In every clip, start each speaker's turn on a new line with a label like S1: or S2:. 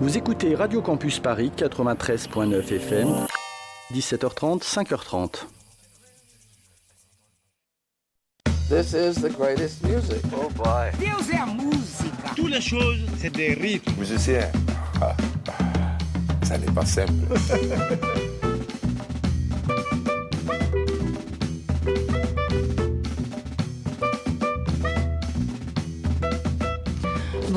S1: Vous écoutez Radio Campus Paris 93.9 FM, 17h30, 5h30.
S2: This is the greatest music.
S3: Oh boy.
S4: Deus é a música.
S5: Toutes les choses, c'est des rythmes.
S6: Musicien, ah, ça n'est pas simple.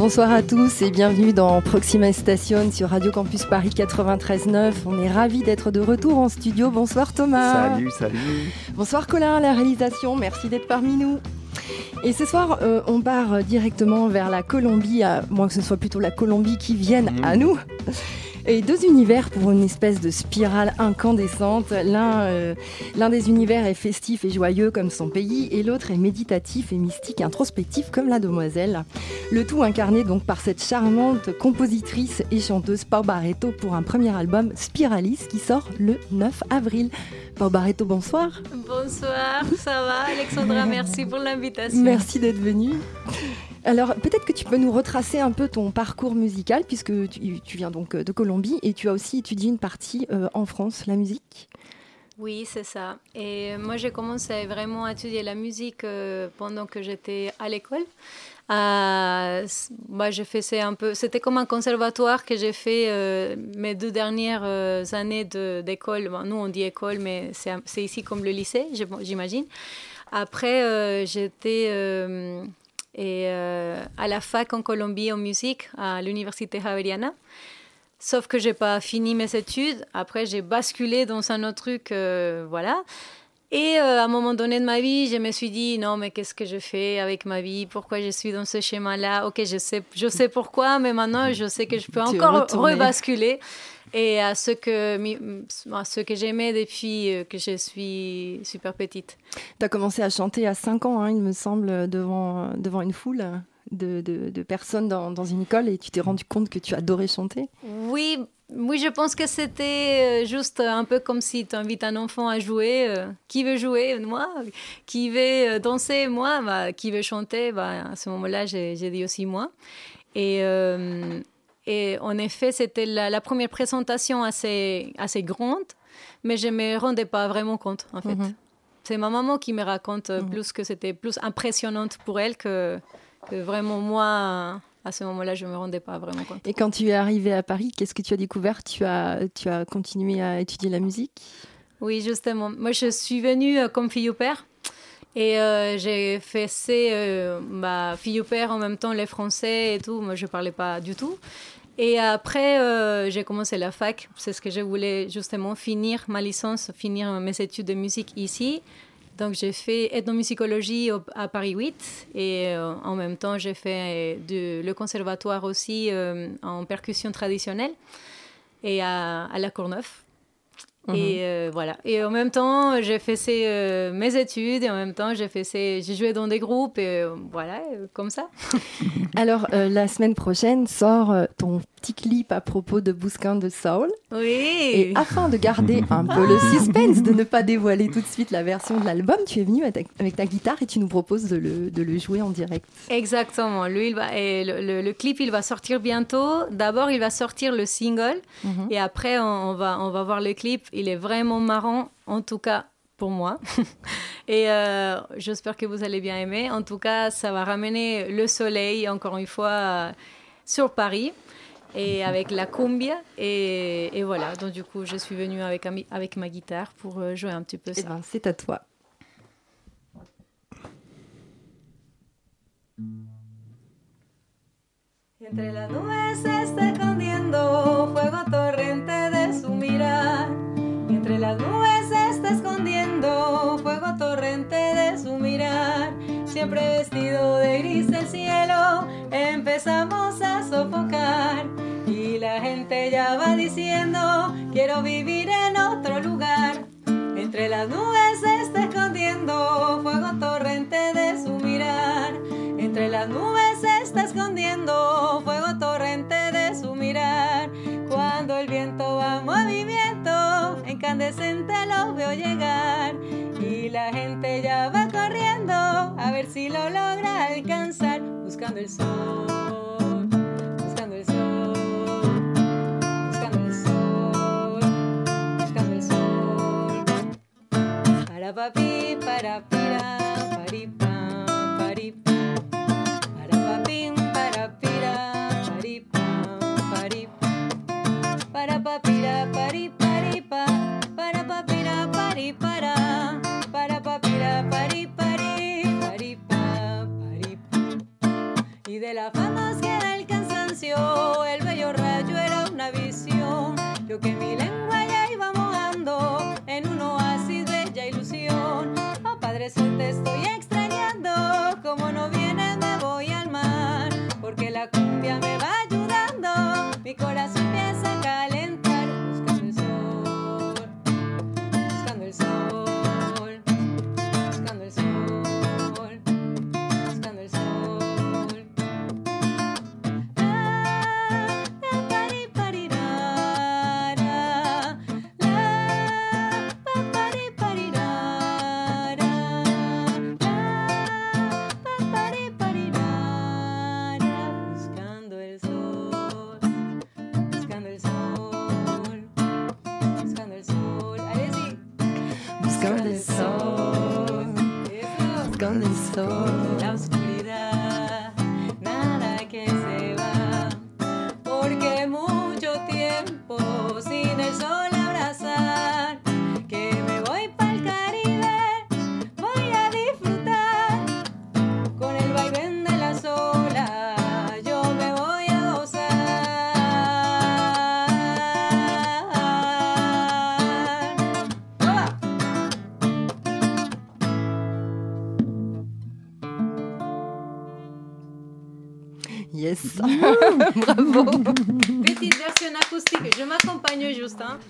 S7: Bonsoir à tous et bienvenue dans Proxima Station sur Radio Campus Paris 93.9. On est ravis d'être de retour en studio. Bonsoir Thomas.
S8: Salut, salut.
S7: Bonsoir Colin à la réalisation. Merci d'être parmi nous. Et ce soir, euh, on part directement vers la Colombie, à moins que ce soit plutôt la Colombie qui vienne
S8: Mhm.
S7: à nous. Et deux univers pour une espèce de spirale incandescente. L'un euh, l'un des univers est festif et joyeux comme son pays, et l'autre est méditatif et mystique, introspectif comme la demoiselle. Le tout incarné donc par cette charmante compositrice et chanteuse Pau Barreto pour un premier album Spiralis qui sort le 9 avril. Pau Barreto, bonsoir.
S9: Bonsoir, ça va Alexandra, merci pour l'invitation.
S7: Merci d'être venue. Alors, peut-être que tu peux nous retracer un peu ton parcours musical, puisque tu, tu viens donc de Colombie et tu as aussi étudié une partie euh, en France, la musique.
S9: Oui, c'est ça. Et moi, j'ai commencé vraiment à étudier la musique euh, pendant que j'étais à l'école. Bah, j'ai fait un peu, c'était comme un conservatoire que j'ai fait euh, mes deux dernières euh, années d'école. Nous, on dit école, mais c'est ici comme le lycée, j'imagine. Après, j'étais à la fac en Colombie en musique, à l'université Javeriana. Sauf que j'ai pas fini mes études. Après, j'ai basculé dans un autre truc, voilà. Et euh, à un moment donné de ma vie, je me suis dit non, mais qu'est-ce que je fais avec ma vie? Pourquoi je suis dans ce schéma-là? Ok, je sais, je sais pourquoi, mais maintenant je sais que je peux
S7: Tu
S9: encore rebasculer. Et à ce que, à ce que j'aimais depuis euh, que je suis super petite.
S7: Tu as commencé à chanter à 5 ans, hein, il me semble, devant, devant une foule de, de- de personnes dans, dans une école et tu t'es rendu compte que tu adorais chanter?
S9: Oui, oui, je pense que c'était euh, juste un peu comme si tu invites un enfant à jouer. euh, qui veut jouer Moi. Qui veut euh, danser Moi. Bah, qui veut chanter bah, À ce moment-là, j'ai dit aussi moi. Et, euh, et en effet, c'était la, la première présentation assez, assez grande, mais je ne me rendais pas vraiment compte, en fait.
S7: Mhm.
S9: C'est ma maman qui me raconte
S7: Mhm.
S9: plus que c'était plus impressionnante pour elle que, que vraiment moi. À ce moment-là, je ne me rendais pas vraiment compte.
S7: Et quand tu es arrivé à Paris, qu'est-ce que tu as découvert? Tu as, tu as continué à étudier la musique?
S9: Oui, justement. Moi, je suis venue euh, comme fille au père. Et euh, j'ai fait ces, euh, bah, fille au père en même temps, les français et tout. Moi, je parlais pas du tout. Et après, euh, j'ai commencé la fac. C'est ce que je voulais justement finir ma licence, finir mes études de musique ici. Donc, j'ai fait ethnomusicologie au- à Paris 8. Et euh, en même temps, j'ai fait de- le conservatoire aussi euh, en percussion traditionnelle et à, à la Courneuve. Et euh, voilà. Et en même temps, j'ai fait ces, euh, mes études et en même temps, j'ai fait ces, j'ai joué dans des groupes et euh, voilà, comme ça.
S7: Alors, euh, la semaine prochaine sort ton petit clip à propos de Bousquin de Soul.
S9: Oui.
S7: Et afin de garder un peu le suspense, de ne pas dévoiler tout de suite la version de l'album, tu es venu avec ta, avec ta guitare et tu nous proposes de le, de le jouer en direct.
S9: Exactement. Lui, il va, et le, le- le clip, il va sortir bientôt. D'abord, il va sortir le single
S7: Mhm.
S9: et après, on, on va, on va voir le clip. Il est vraiment marrant, en tout cas pour moi. et euh, j'espère que vous allez bien aimer. En tout cas, ça va ramener le soleil, encore une fois, euh, sur Paris. Et avec la cumbia. Et, et voilà. Donc, du coup, je suis venue avec, avec ma guitare pour euh, jouer un petit peu
S7: Eh
S9: ça.
S7: ben, c'est à toi.
S9: Entre las nubes se está escondiendo fuego torrente de su mirar. Entre las nubes se está escondiendo fuego torrente de su mirar. Siempre vestido de gris el cielo, empezamos a sofocar. Y la gente ya va diciendo, quiero vivir en otro lugar. Entre las nubes se está escondiendo fuego torrente de su mirar. Entre las nubes se está escondiendo fuego torrente de su mirar. Cuando el viento va en movimiento, incandescente lo veo llegar y la gente ya va corriendo a ver si lo logra alcanzar buscando el sol, buscando el sol, buscando el sol, buscando el sol. Para papi, para pira. De la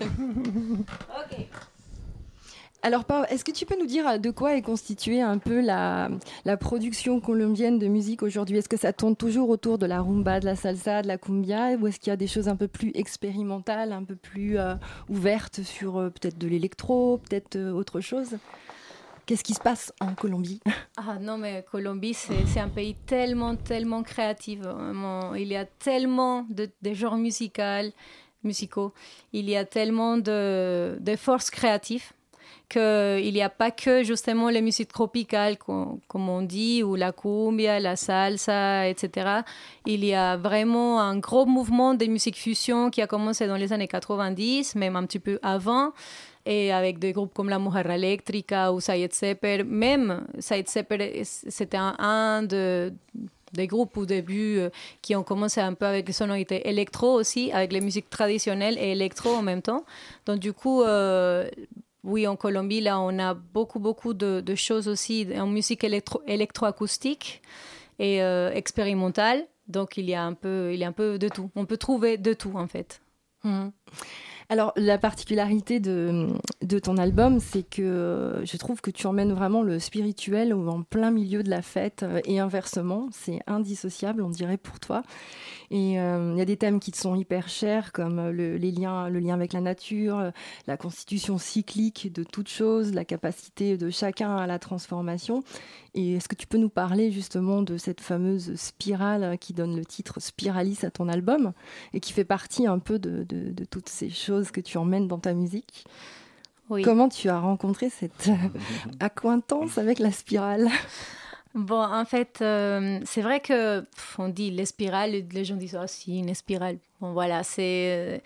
S9: Ok.
S7: Alors, est-ce que tu peux nous dire de quoi est constituée un peu la, la production colombienne de musique aujourd'hui? Est-ce que ça tourne toujours autour de la rumba, de la salsa, de la cumbia Ou est-ce qu'il y a des choses un peu plus expérimentales, un peu plus euh, ouvertes sur euh, peut-être de l'électro, peut-être euh, autre chose? Qu'est-ce qui se passe en Colombie?
S9: Ah non, mais Colombie, c'est c'est un pays tellement, tellement créatif. vraiment. Il y a tellement de, de genres musicaux, musicaux. Il y a tellement de, forces créatives qu'il n'y a pas que justement les musiques tropicales, com- comme on dit, ou la cumbia, la salsa, etc. Il y a vraiment un gros mouvement de musique fusion qui a commencé dans les années 90, même un petit peu avant et avec des groupes comme la Mujer Electrica ou Sayed Sepper. Même Sayed Sepper, c'était un de- des groupes au début euh, qui ont commencé un peu avec les sonorités électro aussi, avec les musiques traditionnelles et électro en même temps. Donc du coup, euh, oui, en Colombie, là, on a beaucoup, beaucoup de, choses aussi en musique électro, électroacoustique et euh, expérimentale. Donc il y a un peu, il y a un peu de tout. On peut trouver de tout en fait.
S7: Mhm. Alors, la particularité de, ton album, c'est que euh, je trouve que tu emmènes vraiment le spirituel en plein milieu de la fête euh, et inversement. C'est indissociable, on dirait, pour toi. Et euh, il y a des thèmes qui te sont hyper chers, comme euh, le, les liens, le lien avec la nature, euh, la constitution cyclique de toute chose, la capacité de chacun à la transformation. Et est-ce que tu peux nous parler justement de cette fameuse spirale euh, qui donne le titre Spiralis à ton album et qui fait partie un peu de, de- de toutes ces choses que tu emmènes dans ta musique?
S9: Oui.
S7: Comment tu as rencontré cette euh, accointance avec la spirale?
S9: Bon, en fait, euh, c'est vrai que pff, on dit les spirales, et les gens disent ah si une spirale. Bon voilà, c'est. euh,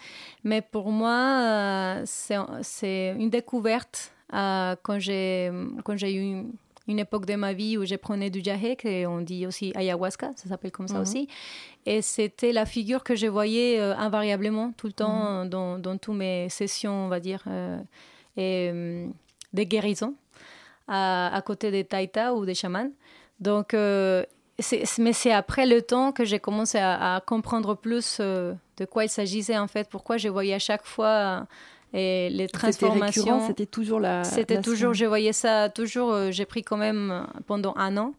S9: mais pour moi, euh, c'est une découverte euh, quand j'ai quand j'ai eu une, une époque de ma vie où je prenais du jahek et on dit aussi ayahuasca, ça s'appelle comme ça
S7: Mhm.
S9: aussi. Et c'était la figure que je voyais invariablement tout le temps dans, dans toutes mes sessions, on va dire, et, euh, des guérisons à, à côté des taïtas ou des chamans. Donc, euh, mais c'est après le temps que j'ai commencé à, à comprendre plus euh, de quoi il s'agissait en fait, pourquoi je voyais à chaque fois euh, et les transformations.
S7: c'était toujours la.
S9: C'était toujours, je voyais ça toujours, euh, j'ai pris quand même pendant un an.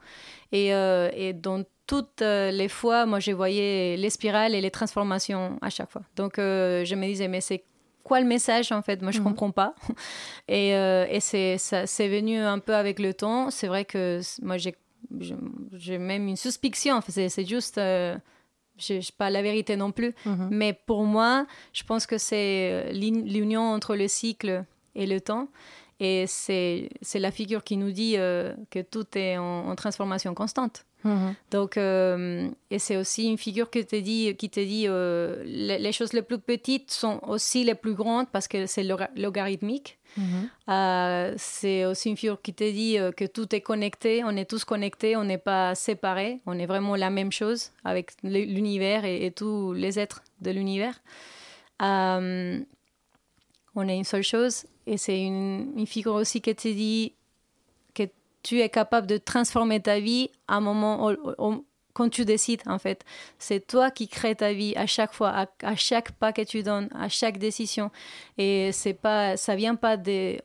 S9: Et, euh, et dans toutes les fois, moi, je voyais les spirales et les transformations à chaque fois. Donc, je me disais, mais c'est quoi le message en fait? Moi, je
S7: Mhm.
S9: comprends pas. Et, euh, et c'est, ça, c'est venu un peu avec le temps. C'est vrai que moi, j'ai, j'ai même une suspicion. C'est, juste. euh, je n'ai pas la vérité non plus.
S7: Mhm.
S9: Mais pour moi, je pense que c'est euh, l'union entre le cycle et le temps.
S7: Et c'est la figure qui nous dit euh, que tout est en, transformation constante.
S9: Mhm.
S7: Donc, euh, et c'est aussi une figure qui te dit, qui te dit les, choses les plus petites sont aussi les plus grandes parce que c'est logarithmique.
S9: Mhm.
S7: c'est aussi une figure qui te dit que tout est connecté, on est tous connectés, on n'est pas séparés, on est vraiment la même chose avec l'univers et, et, tous les êtres de l'univers. on est une seule chose et c'est une, figure aussi qui te dit que tu es capable de transformer ta vie à un moment quand tu décides, en fait. C'est toi qui crées ta vie à chaque fois, à, chaque pas que tu donnes, à chaque décision. Et c'est pas, ça vient pas de.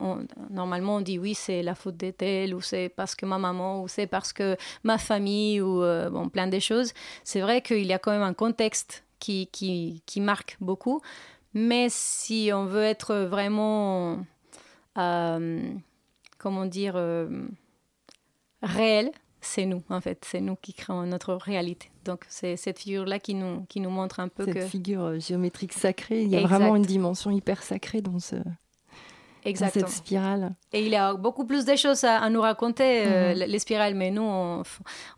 S7: normalement, on dit oui, c'est la faute de tel, ou c'est parce que ma maman, ou c'est parce que ma famille, ou euh, bon, plein de choses. C'est vrai qu'il y a quand même un contexte qui, qui, qui marque beaucoup. Mais si on veut être vraiment, euh, comment dire, euh, réel, c'est nous, en fait. C'est nous qui créons notre réalité. Donc, c'est cette figure-là qui nous, qui nous montre un peu
S9: cette
S7: que...
S9: Cette figure euh, géométrique sacrée, il y a vraiment une dimension hyper sacrée dans, ce, cette spirale.
S7: Et il y a beaucoup plus de choses à, nous raconter, mhm. les spirales, mais nous, on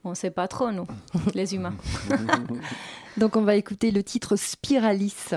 S7: ne sait pas trop, nous, les humains.
S9: Donc, on va écouter le titre Spiralis.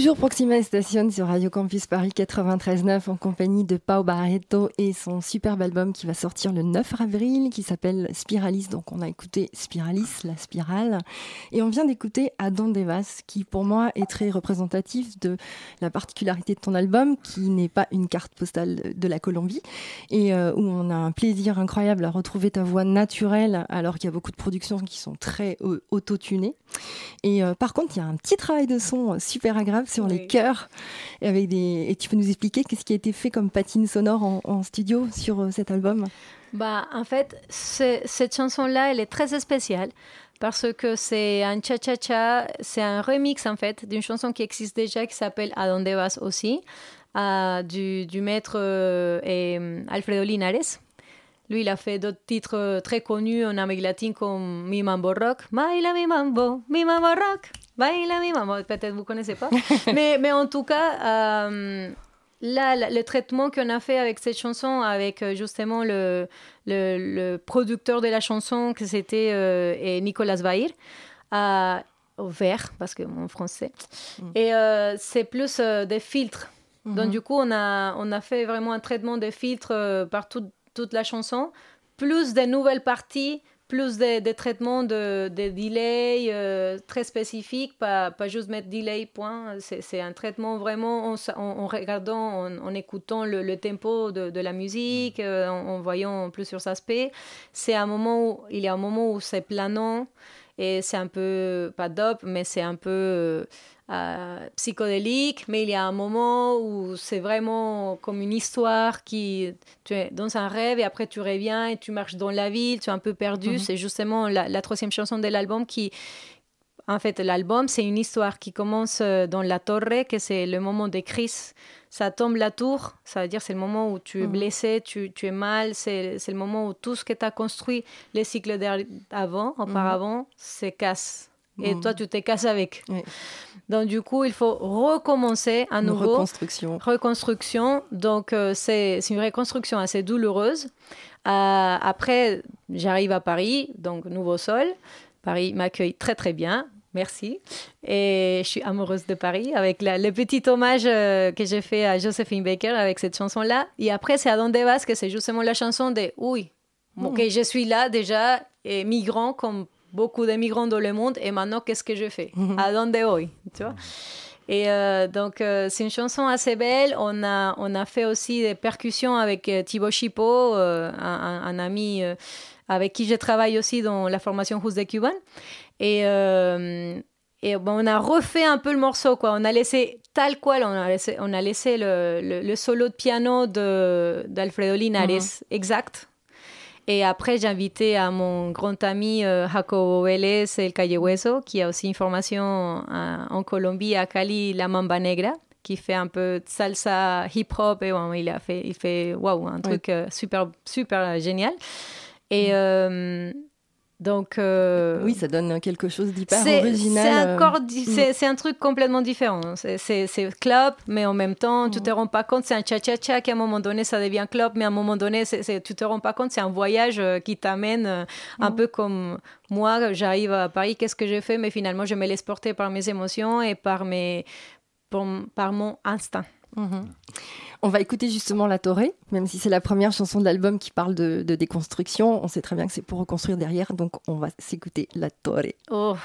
S7: Toujours Proxima Station sur Radio Campus Paris 93.9 en compagnie de Pau Barreto et son superbe album qui va sortir le 9 avril qui s'appelle Spiralis. Donc on a écouté Spiralis, la spirale. Et on vient d'écouter Adam Devas qui pour moi est très représentatif de la particularité de ton album qui n'est pas une carte postale de la Colombie et euh, où on a un plaisir incroyable à retrouver ta voix naturelle alors qu'il y a beaucoup de productions qui sont très euh, auto-tunées. Et euh, par contre il y a un petit travail de son super agréable sur les chœurs. Et, avec des... et tu peux nous expliquer qu'est-ce qui a été fait comme patine sonore en, studio sur euh, cet album?
S9: Bah, En fait, cette chanson-là, elle est très spéciale parce que c'est un cha-cha-cha, c'est un remix en fait d'une chanson qui existe déjà qui s'appelle A donde vas aussi, euh, du, du, maître euh, Alfredo Linares. Lui, il a fait d'autres titres très connus en Amérique latine comme Mi Mambo Rock, Baila mi mambo, mi mambo rock, Baila mi mambo. Peut-être vous connaissez pas, mais, mais en tout cas, euh, là, le traitement qu'on a fait avec cette chanson, avec euh, justement le, le, producteur de la chanson, que c'était euh, Nicolas Vair, au vert, parce que en français, mm. et c'est plus des filtres. Donc mm-hmm. du coup, on a, on a fait vraiment un traitement des filtres partout toute la chanson, plus des nouvelles parties, plus des, traitements de, de delay euh, très spécifiques, pas, pas, juste mettre delay, point. C'est un traitement vraiment en, en, regardant, en, écoutant le, tempo de, de, la musique, euh, en, voyant plusieurs aspects. C'est un moment où, il y a un moment où c'est planant et c'est un peu, pas dope, mais c'est un peu euh, psychodélique, mais il y a un moment où c'est vraiment comme une histoire qui, tu es dans un rêve et après tu reviens et tu marches dans la ville, tu es un peu perdu. Mhm. C'est justement la, troisième chanson de l'album qui, en fait, l'album, c'est une histoire qui commence euh, dans la torre, que c'est le moment de crise. Ça tombe la tour, ça veut dire c'est le moment où tu es mhm. blessé, tu, tu es mal, c'est le moment où tout ce que tu as construit les cycles d'avant, mhm. auparavant, se casse. Et toi, tu te casses avec. Donc du coup, il faut recommencer à nouveau.
S7: reconstruction.
S9: Reconstruction. Donc euh, c'est une reconstruction assez douloureuse. Euh, après, j'arrive à Paris, donc nouveau sol. Paris m'accueille très très bien. Merci. Et je suis amoureuse de Paris avec le petit hommage euh, que j'ai fait à Josephine Baker avec cette chanson-là. Et après, c'est à Donde Vas que c'est justement la chanson de Oui, ok, mm. je suis là déjà, et migrant comme beaucoup de migrants dans le monde et maintenant qu'est-ce que je fais mhm. À donde voy tu vois? Et euh, donc, euh, c'est une chanson assez belle. On a, on a fait aussi des percussions avec euh, Thibaut Chipot, un, un, ami avec qui je travaille aussi dans la formation Who's the Cuban. Et, et bon, on a refait un peu le morceau, quoi. On a laissé tal quel, on a laissé, on a laissé le, le, solo de piano d'Alfredo Linares mhm. exact et après, j'ai invité à mon grand ami euh, Jacobo Vélez, el Calle Hueso, qui a aussi une formation euh, en Colombie, à Cali, la Mamba Negra, qui fait un peu de salsa hip-hop. Et il a fait, il fait wow, un truc euh, super, super génial. Et. Mm. Donc euh,
S7: oui, ça donne quelque chose d'hyper original.
S9: Euh, mm. C'est un truc complètement différent. C'est club, mais en même temps, tu te rends pas compte. C'est un cha-cha-cha qui à un moment donné ça devient club, mais à un moment donné, c'est tu te rends pas compte. C'est un voyage euh, qui t'amène un mm. peu comme moi. J'arrive à Paris, qu'est-ce que j'ai fait Mais finalement, je me laisse porter par mes émotions et par mes par, mon instinct.
S7: Mm-hmm. On va écouter justement La Torée, même si c'est la première chanson de l'album qui parle de, déconstruction. On sait très bien que c'est pour reconstruire derrière, donc on va s'écouter La Torée.
S9: Oh.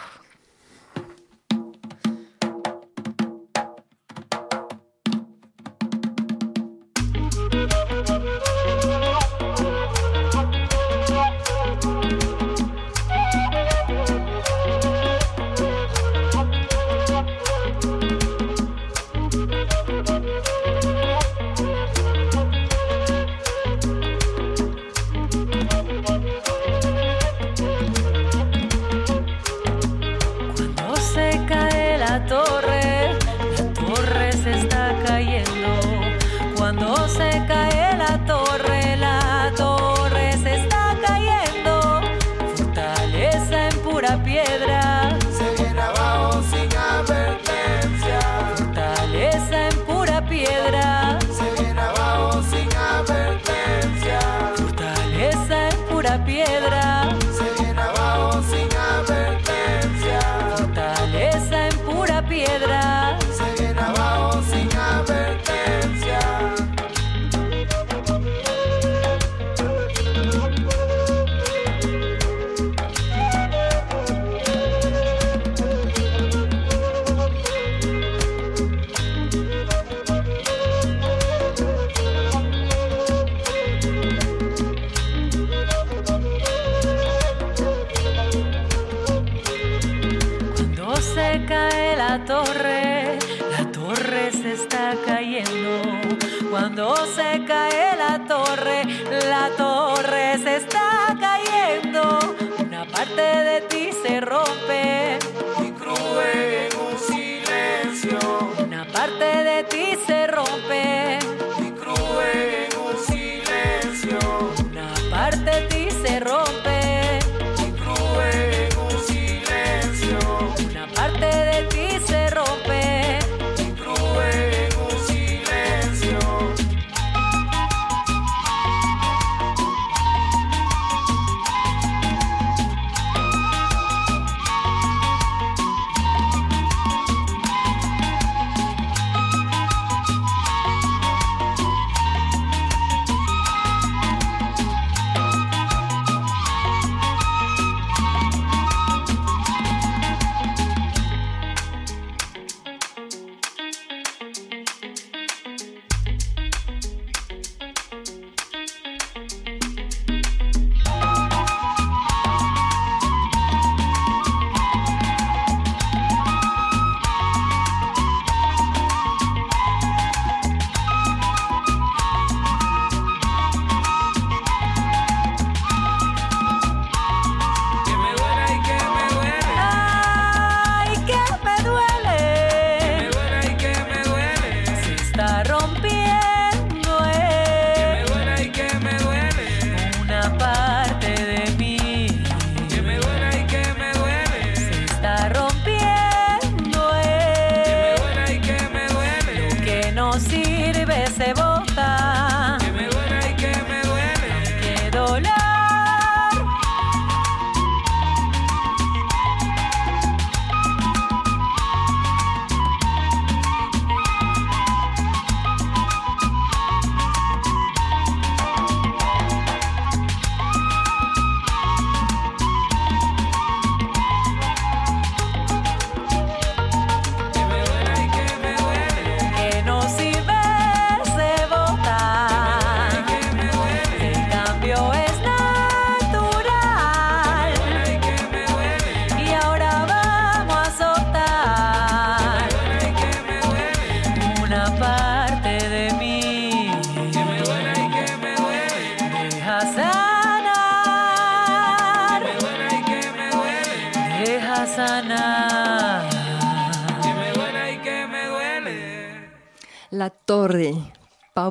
S7: llorar.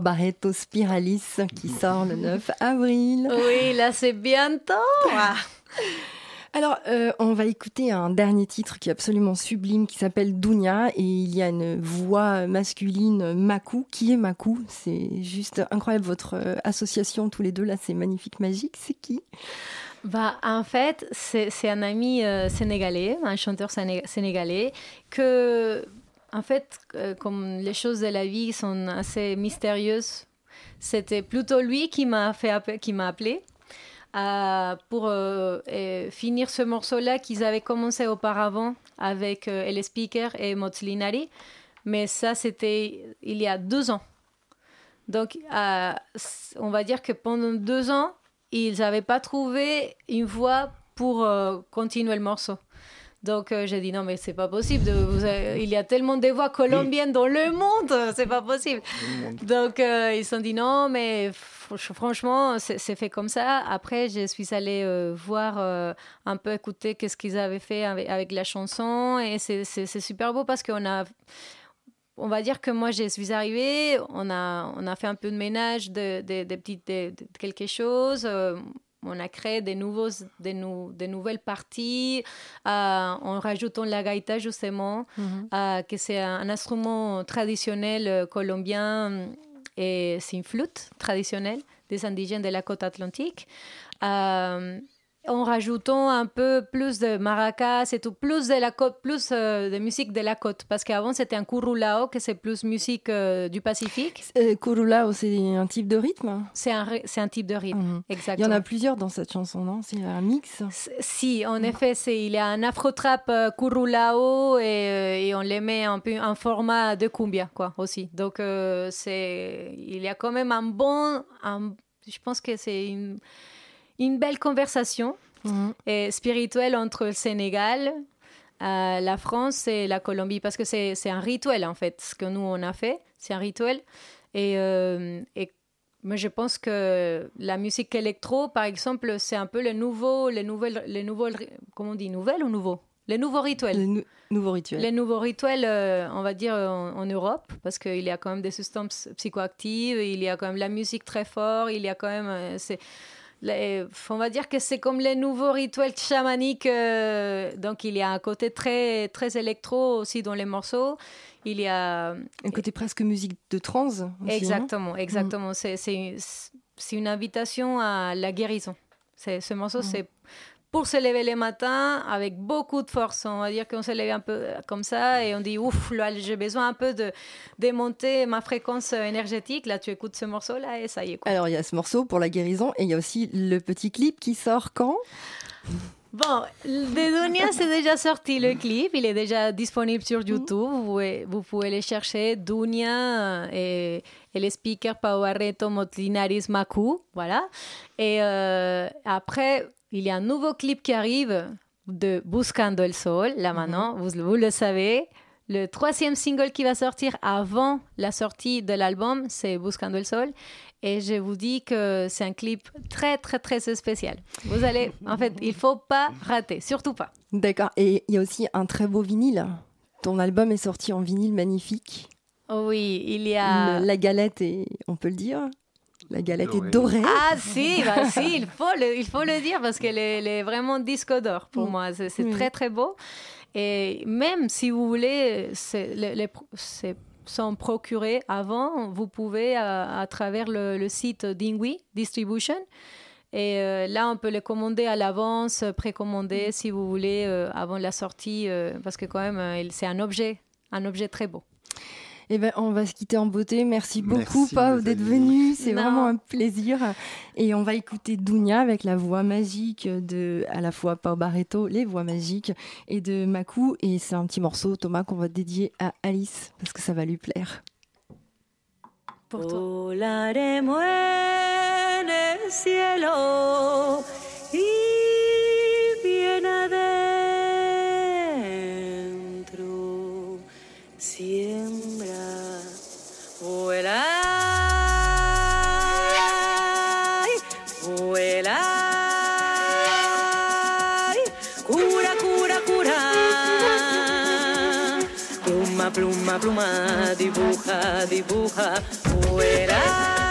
S7: Barreto Spiralis qui sort le 9 avril.
S9: Oui, là c'est bientôt.
S7: Alors, euh, on va écouter un dernier titre qui est absolument sublime, qui s'appelle Dounia, et il y a une voix masculine, Makou. Qui est Makou C'est juste incroyable, votre euh, association tous les deux, là, c'est magnifique, magique. C'est qui?
S9: Bah, en fait, c'est un ami euh, sénégalais, un chanteur séné- sénégalais, que, en fait, euh, comme les choses de la vie sont assez mystérieuses, c'était plutôt lui qui m'a appelé euh, pour euh, finir ce morceau-là qu'ils avaient commencé auparavant avec El Speaker et Motslinari. Mais ça, c'était il y a deux ans. Donc, on va dire que pendant deux ans, ils n'avaient pas trouvé une voix pour continuer le morceau. Donc euh, j'ai dit non mais c'est pas possible. avez- il y a tellement de voix colombiennes dans le monde, c'est pas possible. Donc euh, ils se sont dit non mais fr- franchement c'est fait comme ça. Après je suis allée euh, voir euh, un peu écouter qu'est-ce qu'ils avaient fait avec, la chanson et c'est super beau parce qu'on a on va dire que moi, je suis arrivée, on a, on a fait un peu de ménage de, de, de, de quelque chose. On a créé des, nouveaux, des, nou- des nouvelles parties euh, en rajoutant la gaita, justement, euh, que c'est un, instrument traditionnel euh, colombien et c'est une flûte traditionnelle des indigènes de la côte atlantique. Euh, en rajoutant un peu plus de maracas et tout, plus de la côte, plus euh, de musique de la côte. Parce qu'avant, c'était un curulao, que c'est plus musique euh, du Pacifique.
S7: euh, Kurulao, c'est un type de rythme?
S9: C'est un, un type de rythme,
S7: Mhm. Il y
S9: exactement.
S7: en a plusieurs dans cette chanson, non? C'est un mix?
S9: Si, en effet, c'est, il y a un afro-trap euh, curulao et, euh, et on les met un peu en format de cumbia, quoi, aussi. Donc, c'est, il y a quand même un bon, un- je pense que c'est une, une belle conversation
S7: Mhm.
S9: et spirituelle entre le Sénégal, euh, la France et la Colombie, parce que c'est un rituel en fait, ce que nous on a fait, c'est un rituel. Et, euh, et moi je pense que la musique électro, par exemple, c'est un peu le nouveau, les nouvelles, les nouveaux, comment on dit, nouvelles ou nouveau? Les nouveaux rituels.
S7: Les nou- nouveaux rituels.
S9: Les nouveaux rituels, euh, on va dire en, en Europe, parce qu'il y a quand même des substances psychoactives, il y a quand même la musique très fort, il y a quand même. euh, les- on va dire que c'est comme les nouveaux rituels chamaniques. euh, donc il y a un côté très, très électro aussi dans les morceaux. Il y a.
S7: Un côté presque musique de trance. aussi, non
S9: Exactement, exactement. C'est, une invitation à la guérison. Ce morceau, c'est pour se lever le matin avec beaucoup de force. On va dire qu'on se lève un peu comme ça et on dit ouf, là, j'ai besoin un peu de démonter ma fréquence énergétique. Là, tu écoutes ce morceau-là et ça y est. Quoi.
S7: Alors il y a ce morceau pour la guérison et il y a aussi le petit clip qui sort quand?
S9: Bon, de Dunia, c'est déjà sorti le clip. Il est déjà disponible sur YouTube. Vous pouvez, vous pouvez le chercher. Dunia euh, et, et le speaker Pauareto Motlinaris Maku. Voilà. Et euh, après, il y a un nouveau clip qui arrive de Buscando el Sol. Là maintenant, vous, vous le savez. Le troisième single qui va sortir avant la sortie de l'album, c'est Buscando el Sol. Et je vous dis que c'est un clip très, très, très spécial. Vous allez, en fait, il faut pas rater, surtout pas.
S7: D'accord. Et il y a aussi un très beau vinyle. Ton album est sorti en vinyle magnifique.
S9: Oui, il y a.
S7: Le- la galette est, on peut le dire, la galette est dorée.
S9: Ah si, bah, si, il faut le, il faut le dire parce qu'elle est, elle est vraiment disque d'or pour
S7: Mm.
S9: moi. C'est c'est
S7: Oui.
S9: très très beau. Et même si vous voulez, c'est- les, les pro- c'est- sont procurés avant, vous pouvez à, à travers le, le site Dingui Distribution. Et euh, là, on peut les commander à l'avance, précommander si vous voulez euh, avant la sortie, euh, parce que quand même, euh, il- c'est un objet, un objet très beau.
S7: Eh ben, on va se quitter en beauté. Merci beaucoup,
S8: Nathalie.
S7: d'être venu. C'est vraiment un plaisir. Et on va écouter Dounia avec la voix magique de, à la fois Pau Barreto, les voix magiques, et de Makou. Et c'est un petit morceau, Thomas, qu'on va dédier à Alice, parce que ça va lui plaire.
S9: Pour toi.
S10: Pluma, pluma, dibuja, dibuja, vuela,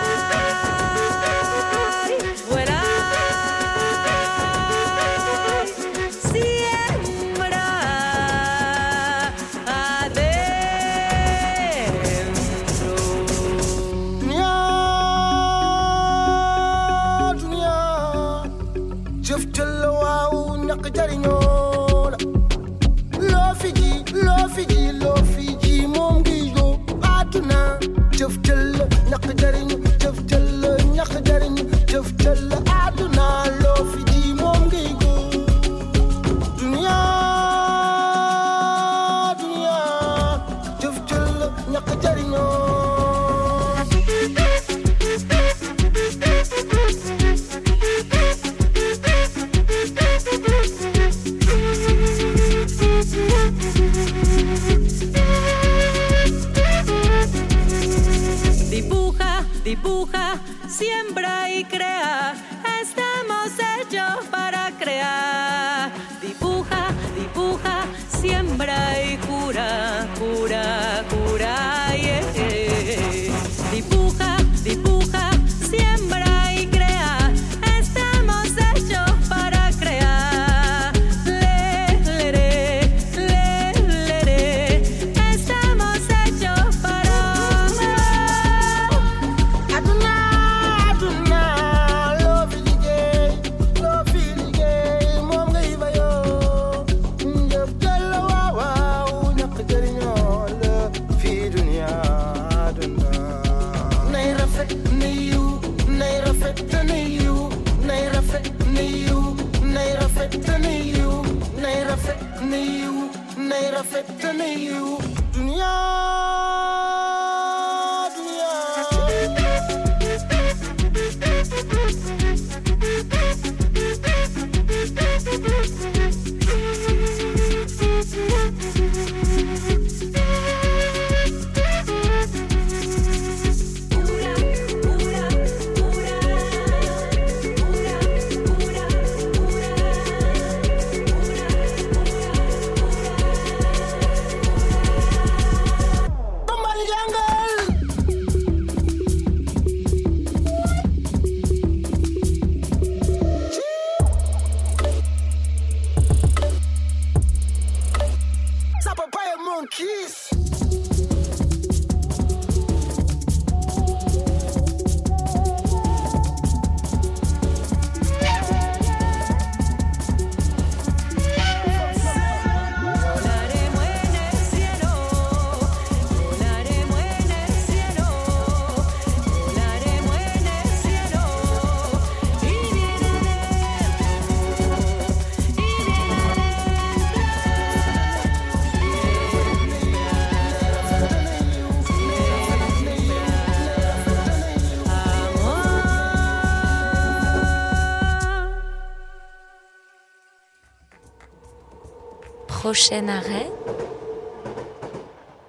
S11: prochain arrêt.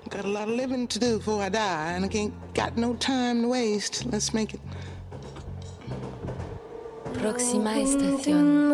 S10: Got a lot of living to do before I die, and I ain't got no time to waste. Let's make it.
S11: Próxima estación.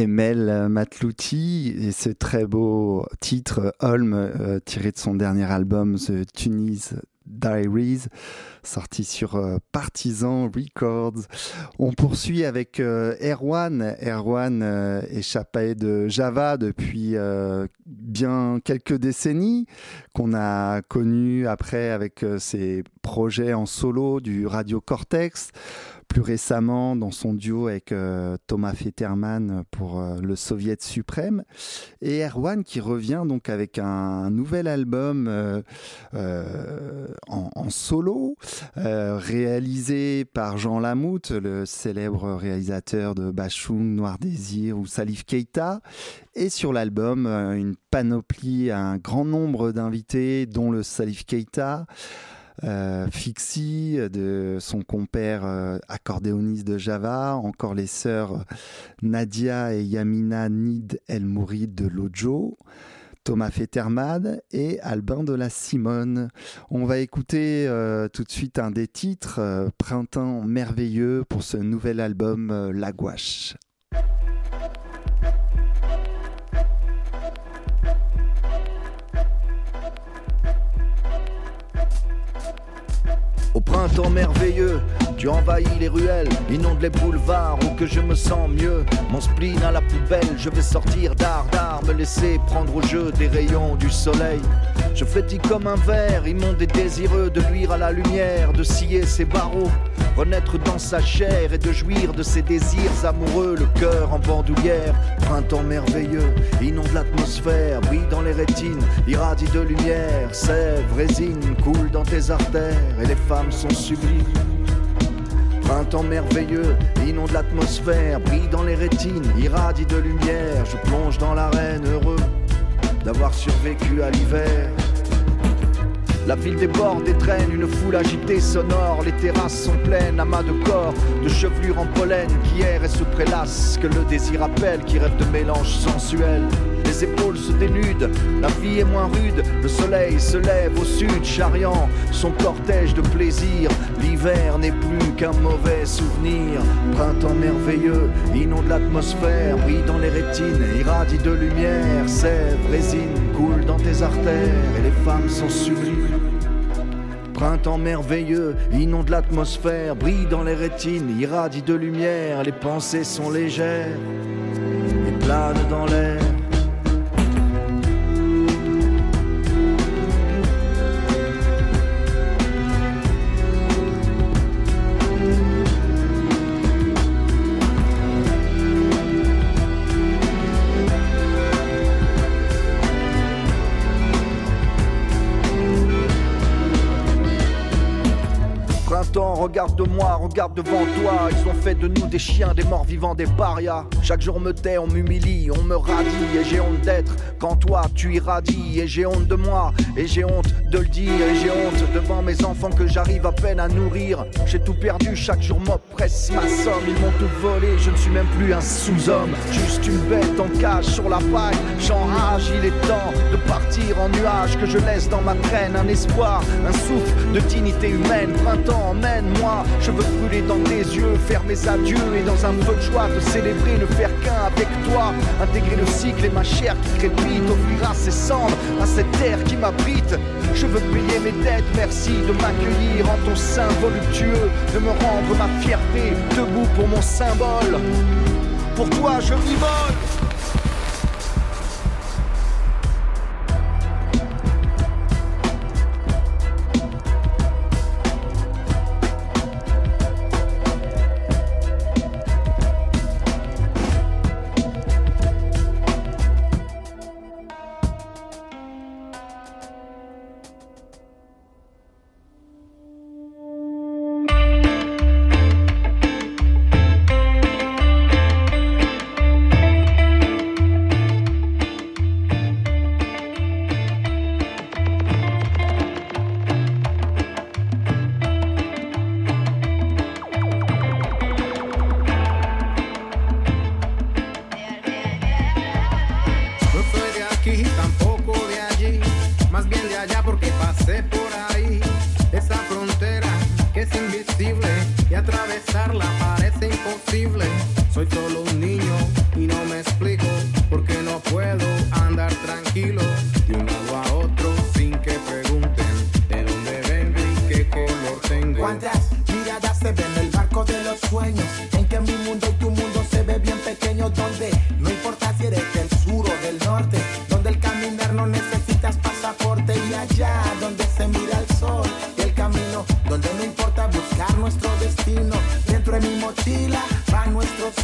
S8: Emel Matlouti et ce très beau titre Holm euh, tiré de son dernier album The Tunis Diaries sorti sur euh, Partisan Records. On poursuit avec euh, Erwan. Erwan échappé de Java depuis bien quelques décennies, qu'on a connu après avec ses projets en solo du Radio Cortex plus récemment dans son duo avec euh, Thomas Fetterman pour euh, le Soviet suprême, et Erwan qui revient donc avec un, nouvel album euh, en, solo, réalisé par Jean Lamoute, le célèbre réalisateur de Bachoum, Noir Désir ou Salif Keita, et sur l'album une panoplie, un grand nombre d'invités, dont le Salif Keita. Euh, Fixie, de son compère euh, accordéoniste de Java, encore les sœurs Nadia et Yamina Nid El Mourid de Lojo, Thomas Fetterman et Albin de la Simone. On va écouter euh, tout de suite un des titres, euh, Printemps merveilleux, pour ce nouvel album euh, La Gouache.
S12: Printemps merveilleux, tu envahis les ruelles, inonde les boulevards où que je me sens mieux. Mon spleen à la poubelle, je vais sortir d'art d'art, me laisser prendre au jeu des rayons du soleil. Je frétille comme un verre, immonde et désireux de luire à la lumière, de scier ses barreaux, renaître dans sa chair et de jouir de ses désirs amoureux, le cœur en bandoulière. Printemps merveilleux, inonde l'atmosphère, brille dans les rétines, irradie de lumière, sève, résine, coule dans tes artères et les femmes sont sublimes. Printemps merveilleux, inonde l'atmosphère, brille dans les rétines, irradie de lumière. Je plonge dans l'arène heureux d'avoir survécu à l'hiver. La ville déborde et traîne une foule agitée sonore. Les terrasses sont pleines, amas de corps, de chevelures en pollen qui errent et se prélassent. Que le désir appelle, qui rêve de mélange sensuel. Les épaules se dénudent, la vie est moins rude. Le soleil se lève au sud, charriant son cortège de plaisir. L'hiver n'est plus qu'un mauvais souvenir. Printemps merveilleux, inonde l'atmosphère, brille dans les rétines, irradie de lumière. Sève, résine, coule dans tes artères et les femmes sont sublimes. Printemps merveilleux, inonde l'atmosphère, brille dans les rétines, irradie de lumière, les pensées sont légères et planent dans l'air. Regarde-moi, regarde devant toi. Ils ont fait de nous des chiens, des morts vivants, des parias. Chaque jour me tait, on m'humilie, on me radie. Et j'ai honte d'être quand toi tu irradies. Et j'ai honte de moi, et j'ai honte de le dire. Et j'ai honte devant mes enfants que j'arrive à peine à nourrir. J'ai tout perdu, chaque jour m'oppresse ma somme. Ils m'ont tout volé, je ne suis même plus un sous-homme. Juste une bête en cage sur la paille. J'enrage, il est temps de partir en nuage. Que je laisse dans ma traîne un espoir, un souffle de dignité humaine. Printemps, emmène-moi. Je veux brûler dans tes yeux, faire mes adieux. Et dans un feu de joie, te célébrer, ne faire qu'un avec toi. Intégrer le cycle et ma chair qui crépite. Offrira ses cendres à cette terre qui m'abrite. Je veux payer mes dettes, merci de m'accueillir en ton sein voluptueux. De me rendre ma fierté, debout pour mon symbole. Pour toi, je vivole.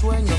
S10: Sueños,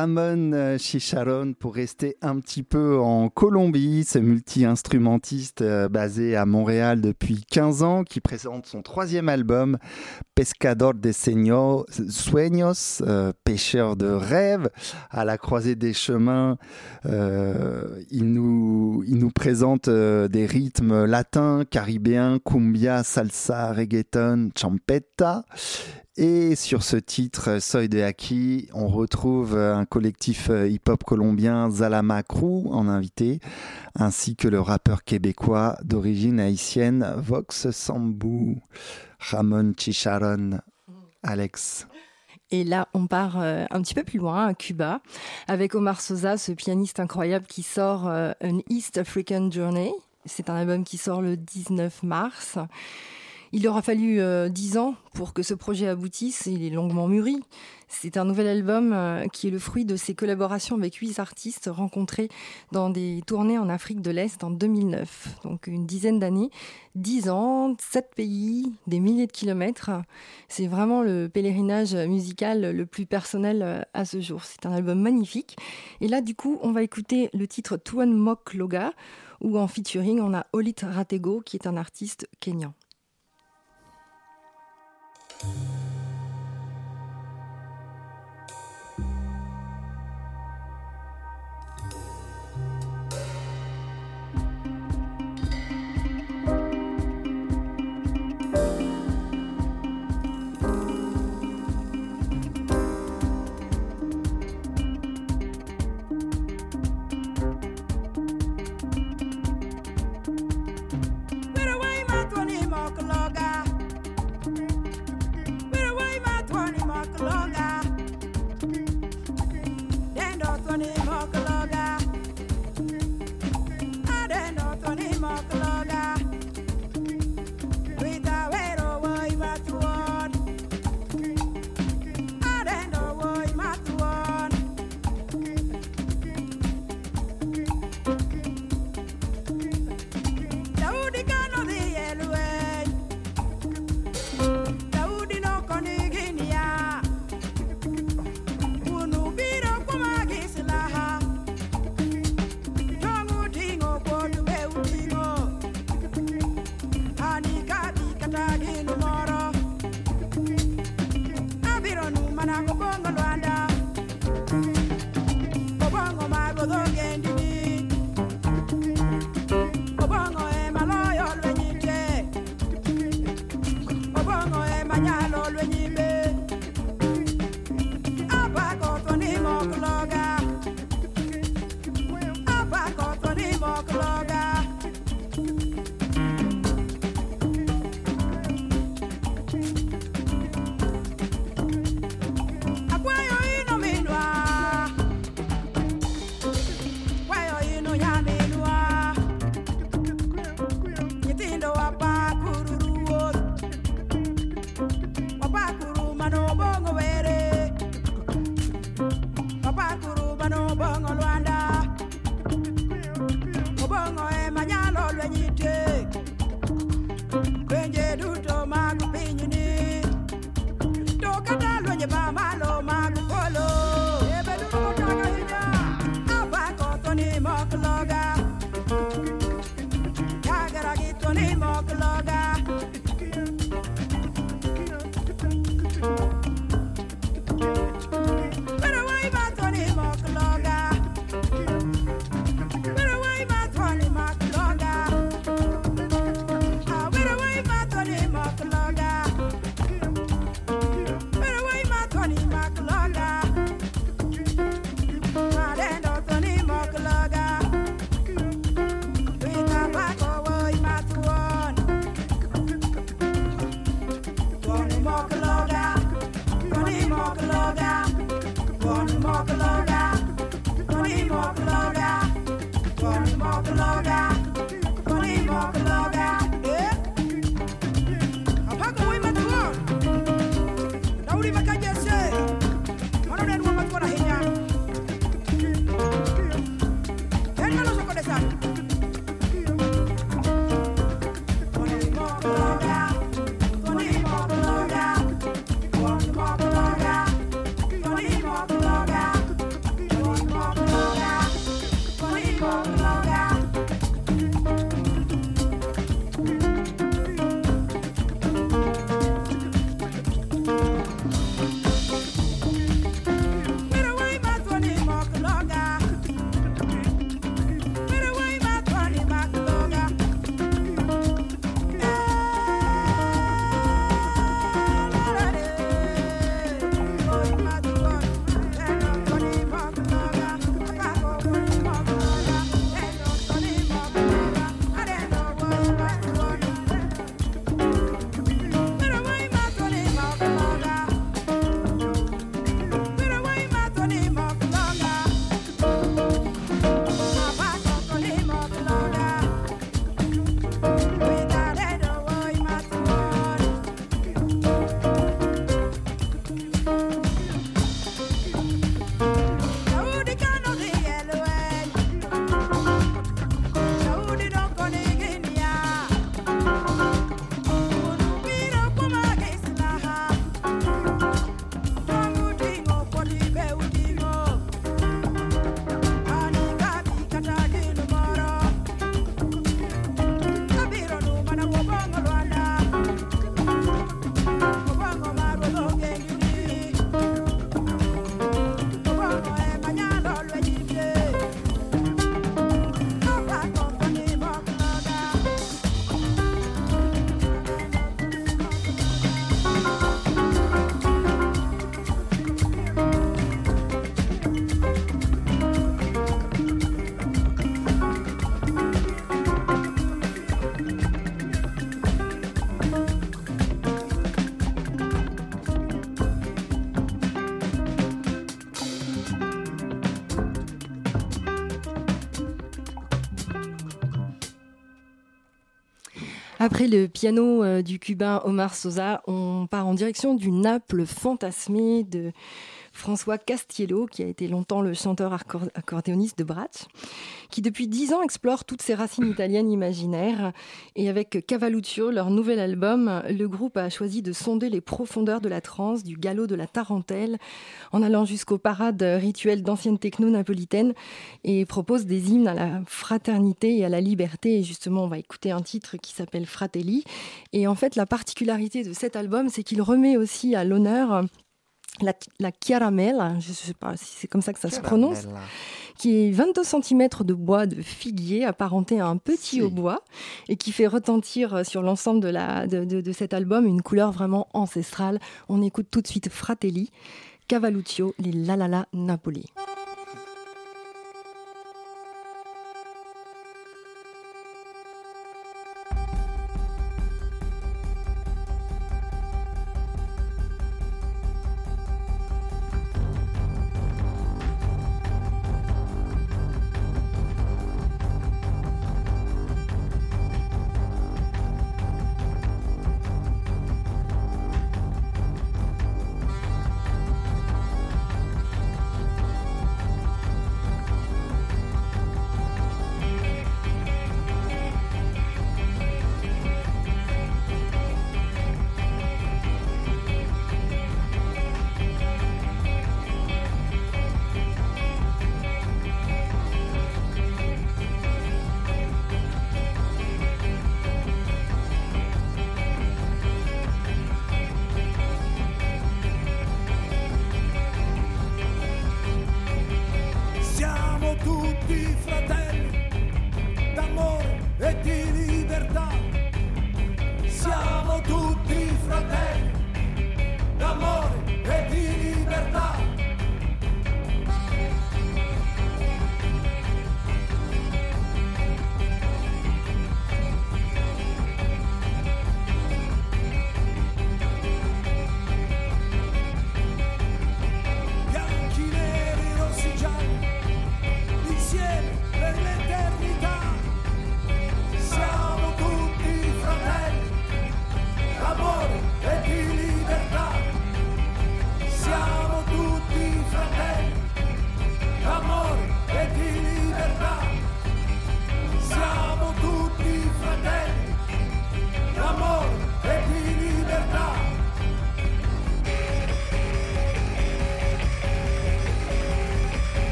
S8: Ramon euh, Chicharon pour rester un petit peu en Colombie, ce multi-instrumentiste euh, basé à Montréal depuis 15 ans qui présente son troisième album Pescador de Sueños, euh, pêcheur de rêves. À la croisée des chemins, il, nous, présente des rythmes latins, caribéens, cumbia, salsa, reggaeton, champeta. Et sur ce titre, Soy de Aki, on retrouve un collectif euh, hip-hop colombien Zalama Crew en invité, ainsi que le rappeur québécois d'origine haïtienne Vox Sambou, Ramon Chicharon. Alex.
S7: Et là, on part euh, un petit peu plus loin, à Cuba, avec Omar Sosa, ce pianiste incroyable qui sort euh, un East African Journey. C'est un album qui sort le 19 mars. Il aura fallu euh, dix ans pour que ce projet aboutisse. Il est longuement mûri. C'est un nouvel album euh, qui est le fruit de ses collaborations avec huit artistes rencontrés dans des tournées en Afrique de l'Est en 2009. Donc une dizaine d'années, dix ans, sept pays, des milliers de kilomètres. C'est vraiment le pèlerinage musical le plus personnel euh, à ce jour. C'est un album magnifique. Et là, du coup, on va écouter le titre Tuan Mok Loga, où en featuring, on a Olit Ratego, qui est un artiste kényan. Thank you. Après le piano euh, du cubain Omar Sosa, on part en direction du Naples fantasmé de François Castiello, qui a été longtemps le chanteur accordéoniste de Bratsch, qui depuis dix ans explore toutes ses racines italiennes imaginaires. Et avec Cavalluccio, leur nouvel album, le groupe a choisi de sonder les profondeurs de la trance, du galop de la tarentelle, en allant jusqu'aux parades rituelles d'anciennes techno napolitaines et propose des hymnes à la fraternité et à la liberté. Et justement, on va écouter un titre qui s'appelle Fratelli. Et en fait, la particularité de cet album, c'est qu'il remet aussi à l'honneur la, la Chiaramella, je ne sais pas si c'est comme ça que ça se prononce, qui est 22 cm de bois de figuier apparenté à un petit hautbois et qui fait retentir euh, sur l'ensemble de, la- de, de- de cet album une couleur vraiment ancestrale. On écoute tout de suite Fratelli, Cavalluccio, les La La La Napoli.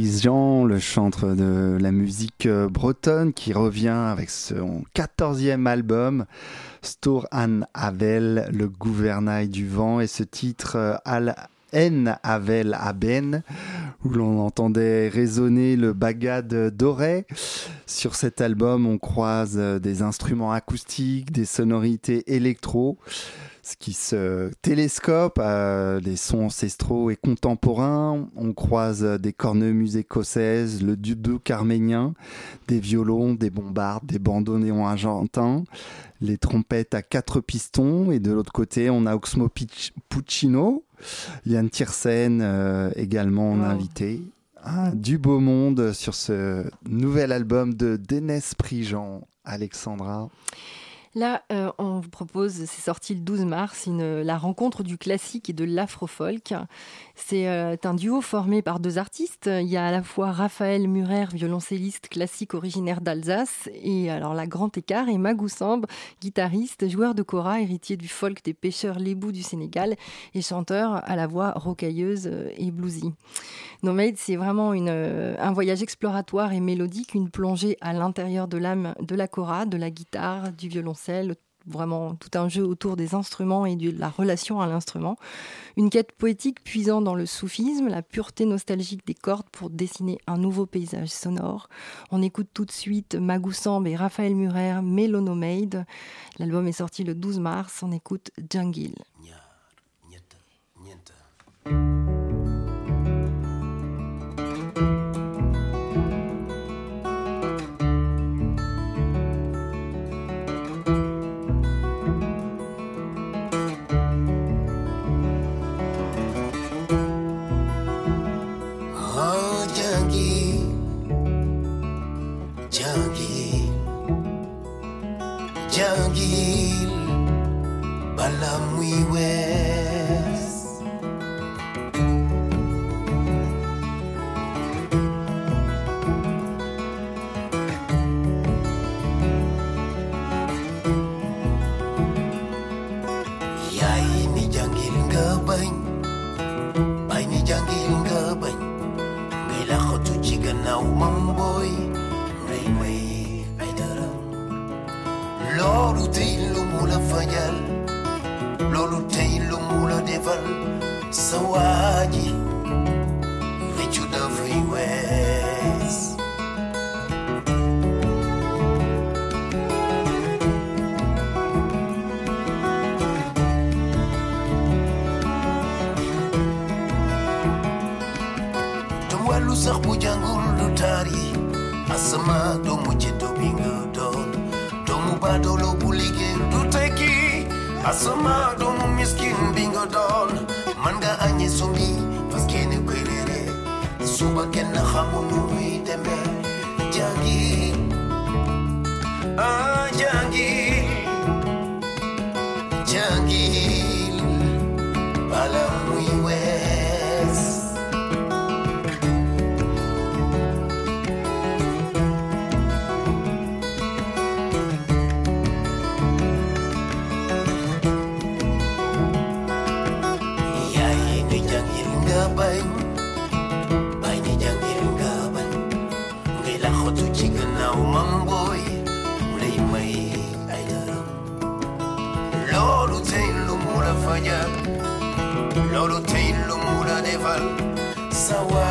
S8: Le chantre de la musique euh, bretonne, qui revient avec son 14e album, Stor an Avel, le gouvernail du vent, et ce titre euh, Al En Avel Aben, où l'on entendait résonner le bagad doré. Sur cet album, on croise euh, des instruments acoustiques, des sonorités électro ce qui se télescope à des sons ancestraux et contemporains. On croise des cornemuses écossaises, le duduk arménien, des violons, des bombardes, des bandoneons argentins, les trompettes à quatre pistons. Et de l'autre côté, on a Oxmo Puccino, Yann Tiersen euh, également en invité. Ah, du beau monde sur ce nouvel album de Dénès Prigent. Alexandra.
S7: Là, euh, on vous propose, c'est sorti le 12 mars, la rencontre du classique et de l'afro-folk. C'est euh, un duo formé par deux artistes. Il y a à la fois Raphaël Murer, violoncelliste classique originaire d'Alsace, et alors la Grand Écart, et Magou Samb, guitariste, joueur de kora, héritier du folk des pêcheurs lébous du Sénégal, et chanteur à la voix rocailleuse et bluesy. Nomade, c'est vraiment une, euh, un voyage exploratoire et mélodique, une plongée à l'intérieur de l'âme de la kora, de la guitare, du violoncelle, vraiment tout un jeu autour des instruments et de la relation à l'instrument. Une quête poétique puisant dans le soufisme, la pureté nostalgique des cordes pour dessiner un nouveau paysage sonore. On écoute tout de suite Magou et Raphaël Murer, Mélonomade. L'album est sorti le 12 mars. On écoute Jungle.
S10: alam wiwes Yai ni janggil gabay Bay ni janggil gabay Ngay ko tu chigan na umang ay daram Lord util mo fayal loolu tey lu mu la defal sa waaji réccu dafay wees te sax bu jàngul du taari asama nga doon baadoolo bu liggéey du tekki asama skin bingo doll. Manga anye sumi, paske ne kwelere suba ken na khamunu iteme jangi ah jangi lolote ilomula neval sawa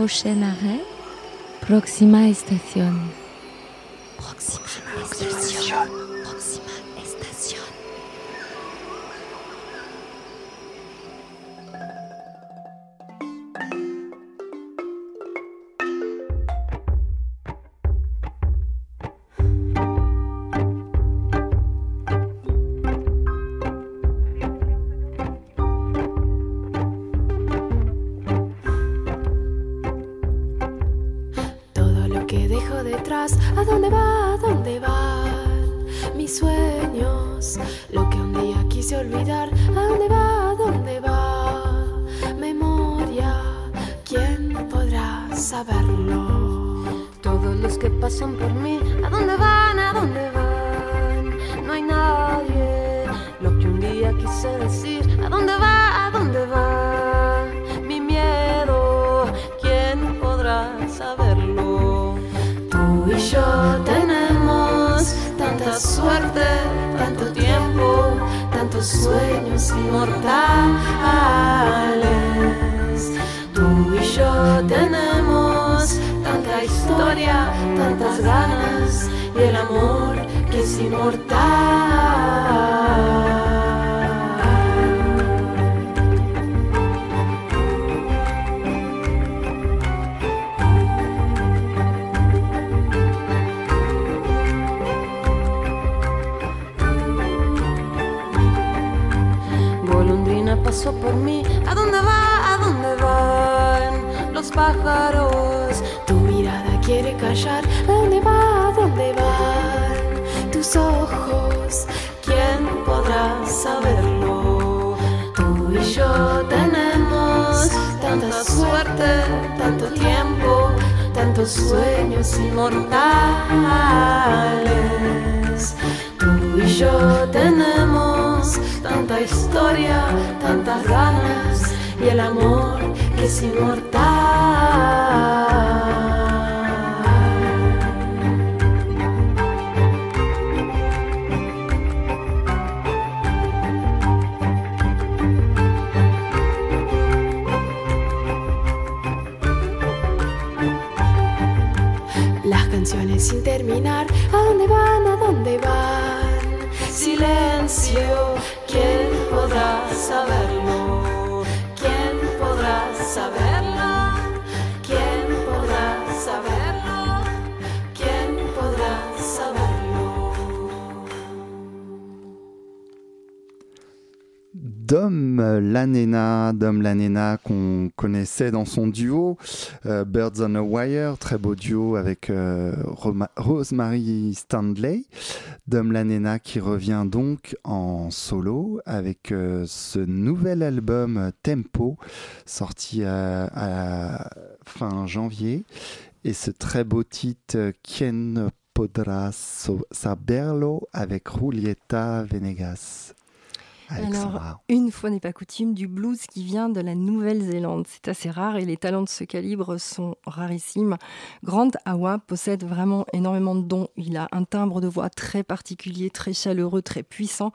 S11: Prochain Proxima Estación.
S13: Sueños inmortales. Tú y yo tenemos tanta historia, tantas ganas y el amor que es inmortal. Pájaros? Tu mirada quiere callar. ¿A dónde va? ¿A dónde van tus ojos? ¿Quién podrá saberlo? Tú y yo tenemos tanta suerte, tanto tiempo, tantos sueños inmortales. Tú y yo tenemos tanta historia, tantas ganas y el amor que es inmortal.
S8: Dom Lanena, Dom Lanena qu'on connaissait dans son duo euh, Birds on a Wire, très beau duo avec euh, Rosemary Stanley. Dom Lanena qui revient donc en solo avec euh, ce nouvel album Tempo sorti à, fin janvier et ce très beau titre Quien podrá so- saberlo avec Julieta Venegas.
S7: Alors, une fois n'est pas coutume, du blues qui vient de la Nouvelle-Zélande. C'est assez rare et les talents de ce calibre sont rarissimes. Grant Awa possède vraiment énormément de dons. Il a un timbre de voix très particulier, très chaleureux, très puissant,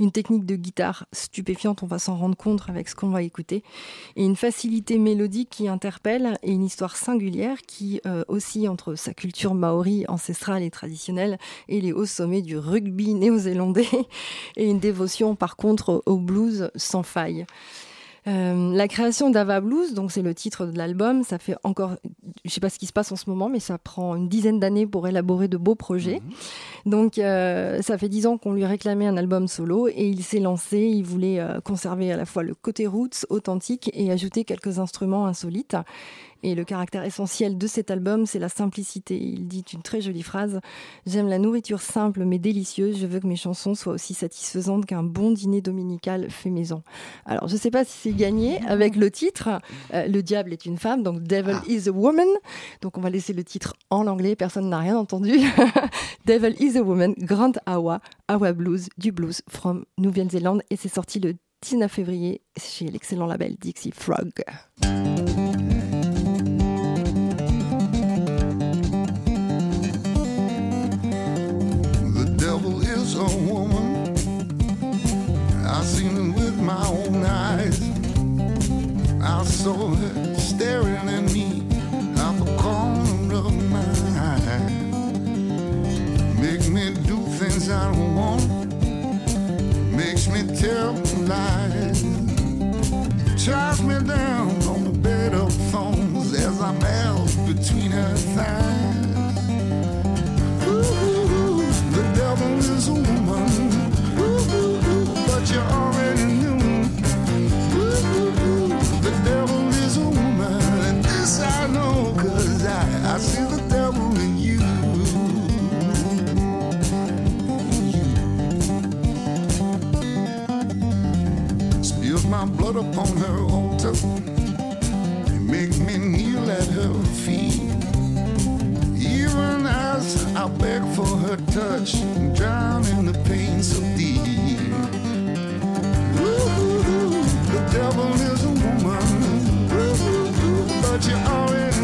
S7: une technique de guitare stupéfiante, on va s'en rendre compte avec ce qu'on va écouter, et une facilité mélodique qui interpelle et une histoire singulière qui euh, oscille entre sa culture maori ancestrale et traditionnelle et les hauts sommets du rugby néo-zélandais et une dévotion par contre au blues sans faille. Euh, la création d'Ava Blues, donc c'est le titre de l'album, ça fait encore, je sais pas ce qui se passe en ce moment, mais ça prend une dizaine d'années pour élaborer de beaux projets. Donc euh, ça fait dix ans qu'on lui réclamait un album solo et il s'est lancé. Il voulait euh, conserver à la fois le côté roots authentique et ajouter quelques instruments insolites. Et le caractère essentiel de cet album, c'est la simplicité. Il dit une très jolie phrase J'aime la nourriture simple mais délicieuse. Je veux que mes chansons soient aussi satisfaisantes qu'un bon dîner dominical fait maison. Alors, je ne sais pas si c'est gagné avec le titre. Euh, le diable est une femme, donc Devil is a woman. Donc, on va laisser le titre en anglais. Personne n'a rien entendu. Devil is a woman, Grand Awa, Awa Blues, du blues from Nouvelle-Zélande. Et c'est sorti le 19 février chez l'excellent label Dixie Frog.
S14: Saw her staring at me out the corner of my eye. Make me do things I don't want. Makes me tell lies. Ties me down on the bed of thorns as I melt between her thighs. Ooh, the devil is a woman, Ooh, but you Blood upon her altar, They make me kneel at her feet. Even as I beg for her touch, drown in the pain so deep. Ooh, the devil is a woman, Ooh, but you already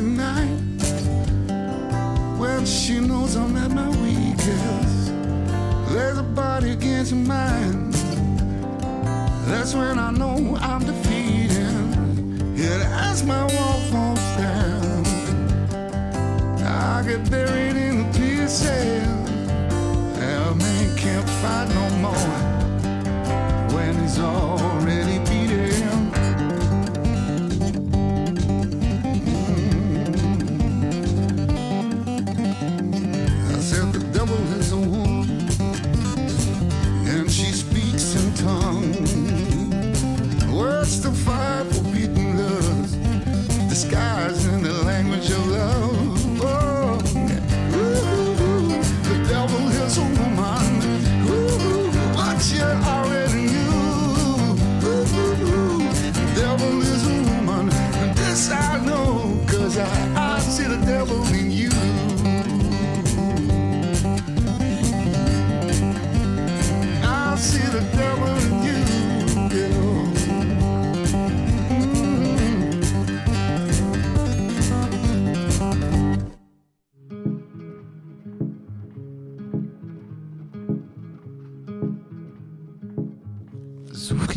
S14: at night when she knows I'm at my weakest. Lays a body against mine. That's when I know I'm defeated. And as my wall falls down, I get buried in the pieces. A man can't fight no more when he's already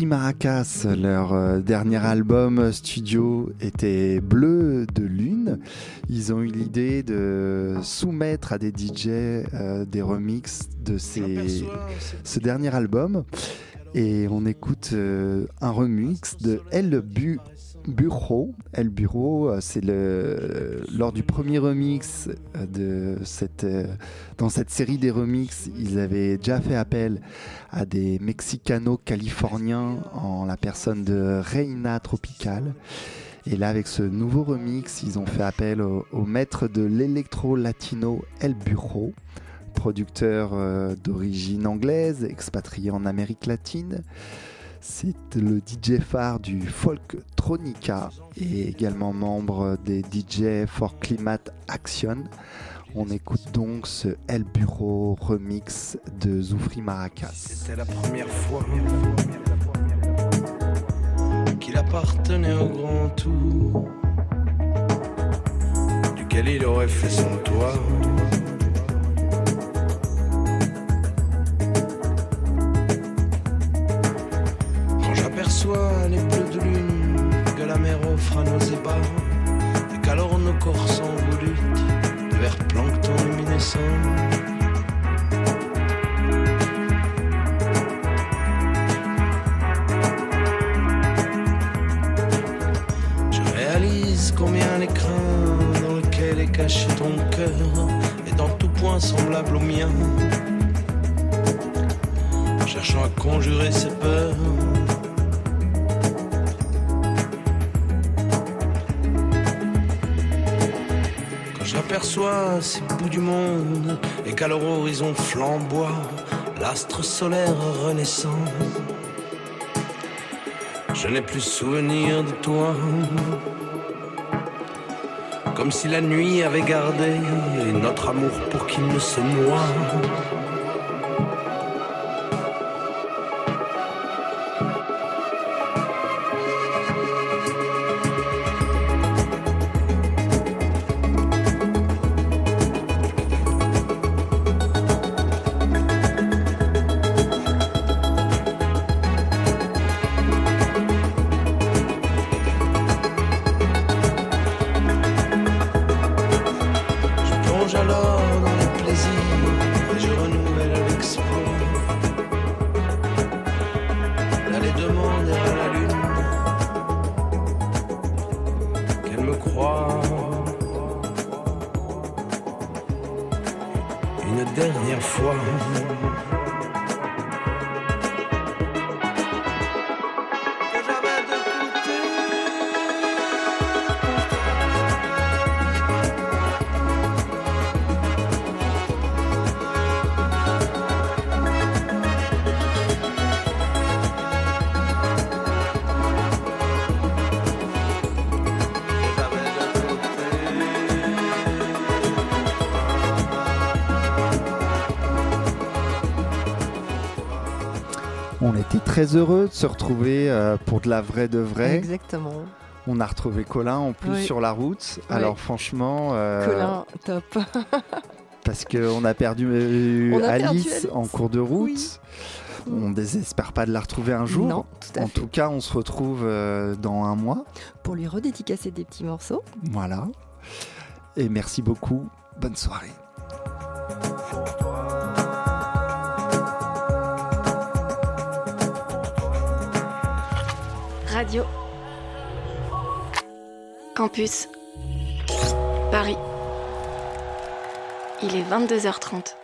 S8: Maracas, leur euh, dernier album studio était Bleu de Lune. Ils ont eu l'idée de soumettre à des DJ euh, des remixes de ces, ce dernier album. Et on écoute euh, un remix de El Bu Bureau. El Bureau, euh, c'est le lors du premier remix euh, de cette euh, dans cette série des remixes, ils avaient déjà fait appel à des Mexicano-californiens en la personne de Reina Tropical. Et là, avec ce nouveau remix, ils ont fait appel au, maître de l'électro-latino El Bureau, producteur d'origine anglaise, expatrié en Amérique latine. C'est le DJ phare du Folk Tronica et également membre des DJ for Climate Action. On écoute donc ce El Bureau remix de Zoufri Maracas.
S15: C'était la première fois qu'il appartenait au grand tout, duquel il aurait fait son toit. aperçoit les plus de lune que la mer offre à nos ébats, et qu'alors nos corps s'envolutent vers plancton luminescent. Je réalise combien l'écran dans lequel est caché ton cœur est dans tout point semblable au mien, cherchant à conjurer ces bouts du monde et qu'à leur horizon flamboie l'astre solaire renaissant, je n'ai plus souvenir de toi. Comme si la nuit avait gardé notre amour pour qu'il ne se noie.
S8: Très heureux de se retrouver euh, pour de la vraie de vraie.
S7: Exactement.
S8: On a retrouvé Colin en plus
S7: Oui.
S8: sur la route.
S7: Oui.
S8: Alors franchement, euh,
S7: Colin, top.
S8: parce qu'on a perdu euh,
S7: On a perdu
S8: Alice,
S7: Alice.
S8: en cours de route. On désespère pas de la retrouver un jour.
S7: Non, tout à
S8: en
S7: fait.
S8: tout cas, on se retrouve dans un mois.
S7: Pour lui redédicacer des petits morceaux.
S8: Voilà. Et merci beaucoup. Bonne soirée.
S13: Campus. Paris. Il est 22h30.